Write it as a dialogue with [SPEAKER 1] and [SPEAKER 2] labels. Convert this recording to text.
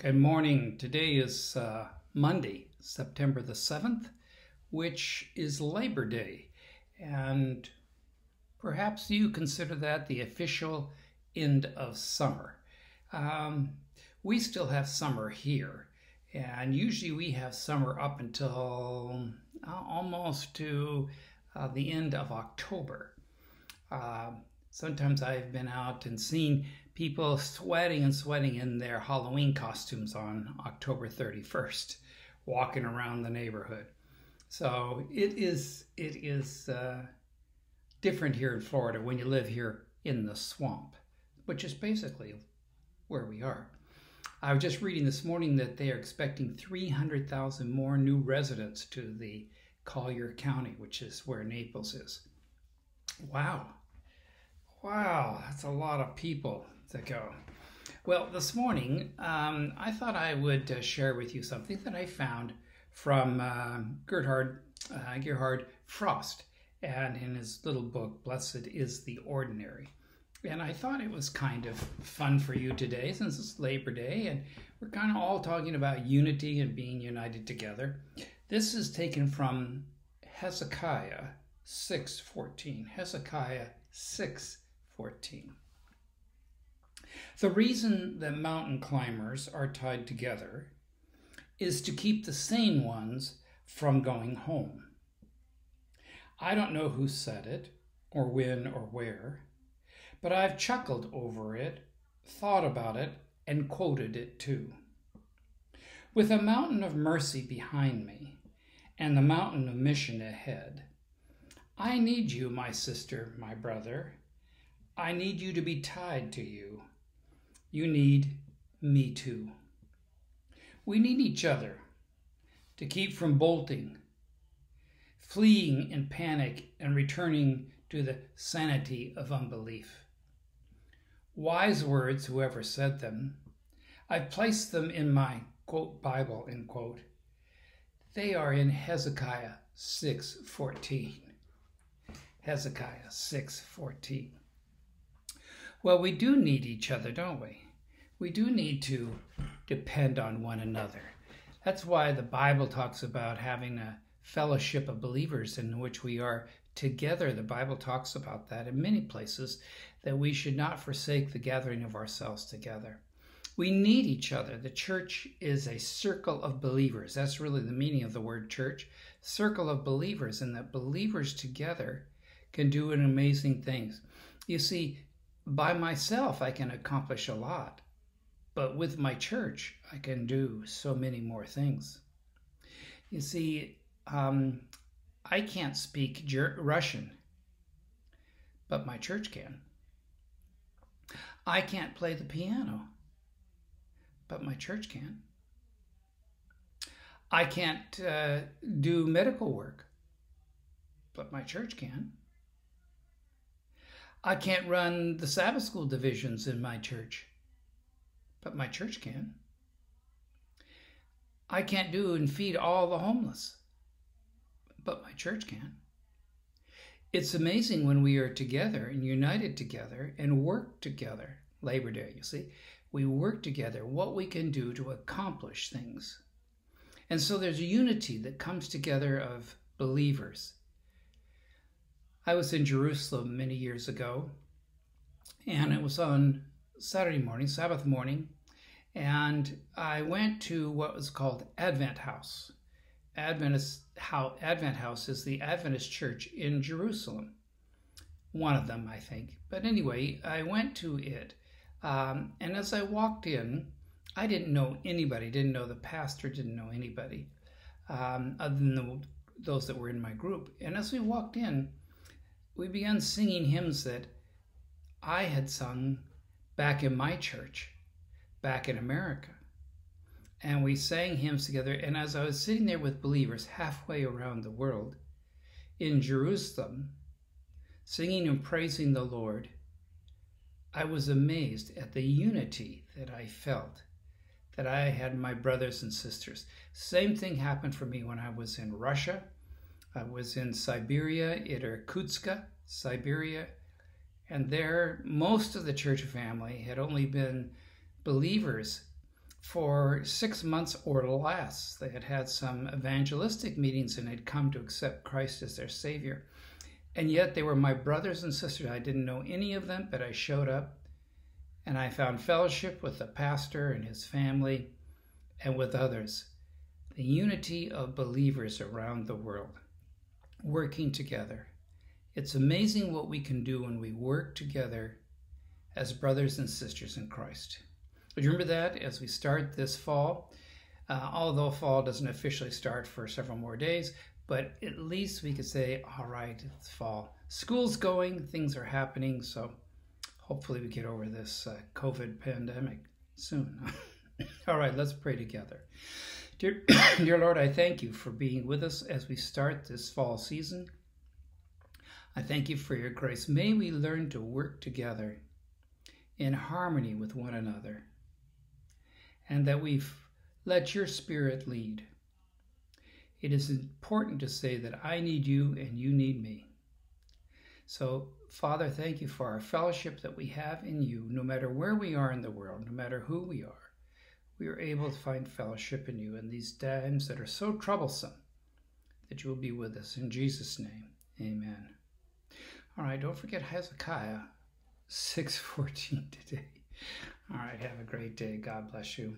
[SPEAKER 1] Good morning. Today is uh, Monday, September the 7th, which is Labor Day. And perhaps you consider that the official end of summer. Um, we still have summer here, and usually we have summer up until uh, almost to uh, the end of October. Uh, sometimes I've been out and seen people sweating and sweating in their Halloween costumes on October 31st, walking around the neighborhood. So it is it is uh, different here in Florida when you live here in the swamp, which is basically where we are. I was just reading this morning that they are expecting 300,000 more new residents to the Collier County, which is where Naples is. Wow. Wow, that's a lot of people to go. Well, this morning, um, I thought I would uh, share with you something that I found from uh, Gerhard, uh, Gerhard Frost and in his little book, Blessed is the Ordinary. And I thought it was kind of fun for you today since it's Labor Day and we're kind of all talking about unity and being united together. This is taken from Hezekiah 6:14. Hezekiah 6:14. The reason that mountain climbers are tied together is to keep the sane ones from going home. I don't know who said it, or when, or where, but I've chuckled over it, thought about it, and quoted it too. With a mountain of mercy behind me and the mountain of mission ahead, I need you, my sister, my brother. I need you to be tied to you you need me too. We need each other to keep from bolting, fleeing in panic, and returning to the sanity of unbelief. Wise words, whoever said them, I've placed them in my quote Bible end quote. They are in Hezekiah 6:14. Hezekiah 6:14. Well, we do need each other, don't we? We do need to depend on one another. That's why the Bible talks about having a fellowship of believers in which we are together. The Bible talks about that in many places, that we should not forsake the gathering of ourselves together. We need each other. The church is a circle of believers. That's really the meaning of the word church circle of believers, and that believers together can do an amazing things. You see, by myself, I can accomplish a lot, but with my church, I can do so many more things. You see, um, I can't speak Russian, but my church can. I can't play the piano, but my church can. I can't uh, do medical work, but my church can. I can't run the Sabbath school divisions in my church, but my church can. I can't do and feed all the homeless, but my church can. It's amazing when we are together and united together and work together. Labor Day, you see, we work together, what we can do to accomplish things. And so there's a unity that comes together of believers I was in Jerusalem many years ago, and it was on Saturday morning, Sabbath morning, and I went to what was called Advent House. Adventist how Advent House is the Adventist church in Jerusalem. One of them, I think. But anyway, I went to it, um, and as I walked in, I didn't know anybody. Didn't know the pastor. Didn't know anybody um, other than the, those that were in my group. And as we walked in, we began singing hymns that I had sung back in my church, back in America. And we sang hymns together. And as I was sitting there with believers halfway around the world in Jerusalem, singing and praising the Lord, I was amazed at the unity that I felt, that I had my brothers and sisters. Same thing happened for me when I was in Russia I was in Siberia, in Irkutsk, Siberia, and there most of the church family had only been believers for six months or less. They had had some evangelistic meetings and had come to accept Christ as their Savior. And yet they were my brothers and sisters. I didn't know any of them, but I showed up and I found fellowship with the pastor and his family and with others. The unity of believers around the world working together. It's amazing what we can do when we work together as brothers and sisters in Christ. Remember that as we start this fall, uh, although fall doesn't officially start for several more days, but at least we could say, all right, it's fall. School's going, things are happening, so hopefully we get over this uh, COVID pandemic soon. all right, let's pray together. Dear, dear Lord, I thank you for being with us as we start this fall season. I thank you for your grace. May we learn to work together in harmony with one another, and that we've let your spirit lead. It is important to say that I need you and you need me. So, Father, thank you for our fellowship that we have in you, no matter where we are in the world, no matter who we are. We are able to find fellowship in you in these times that are so troublesome that you will be with us. In Jesus' name, amen. All right, don't forget Hezekiah 6:14 today. All right, have a great day. God bless you.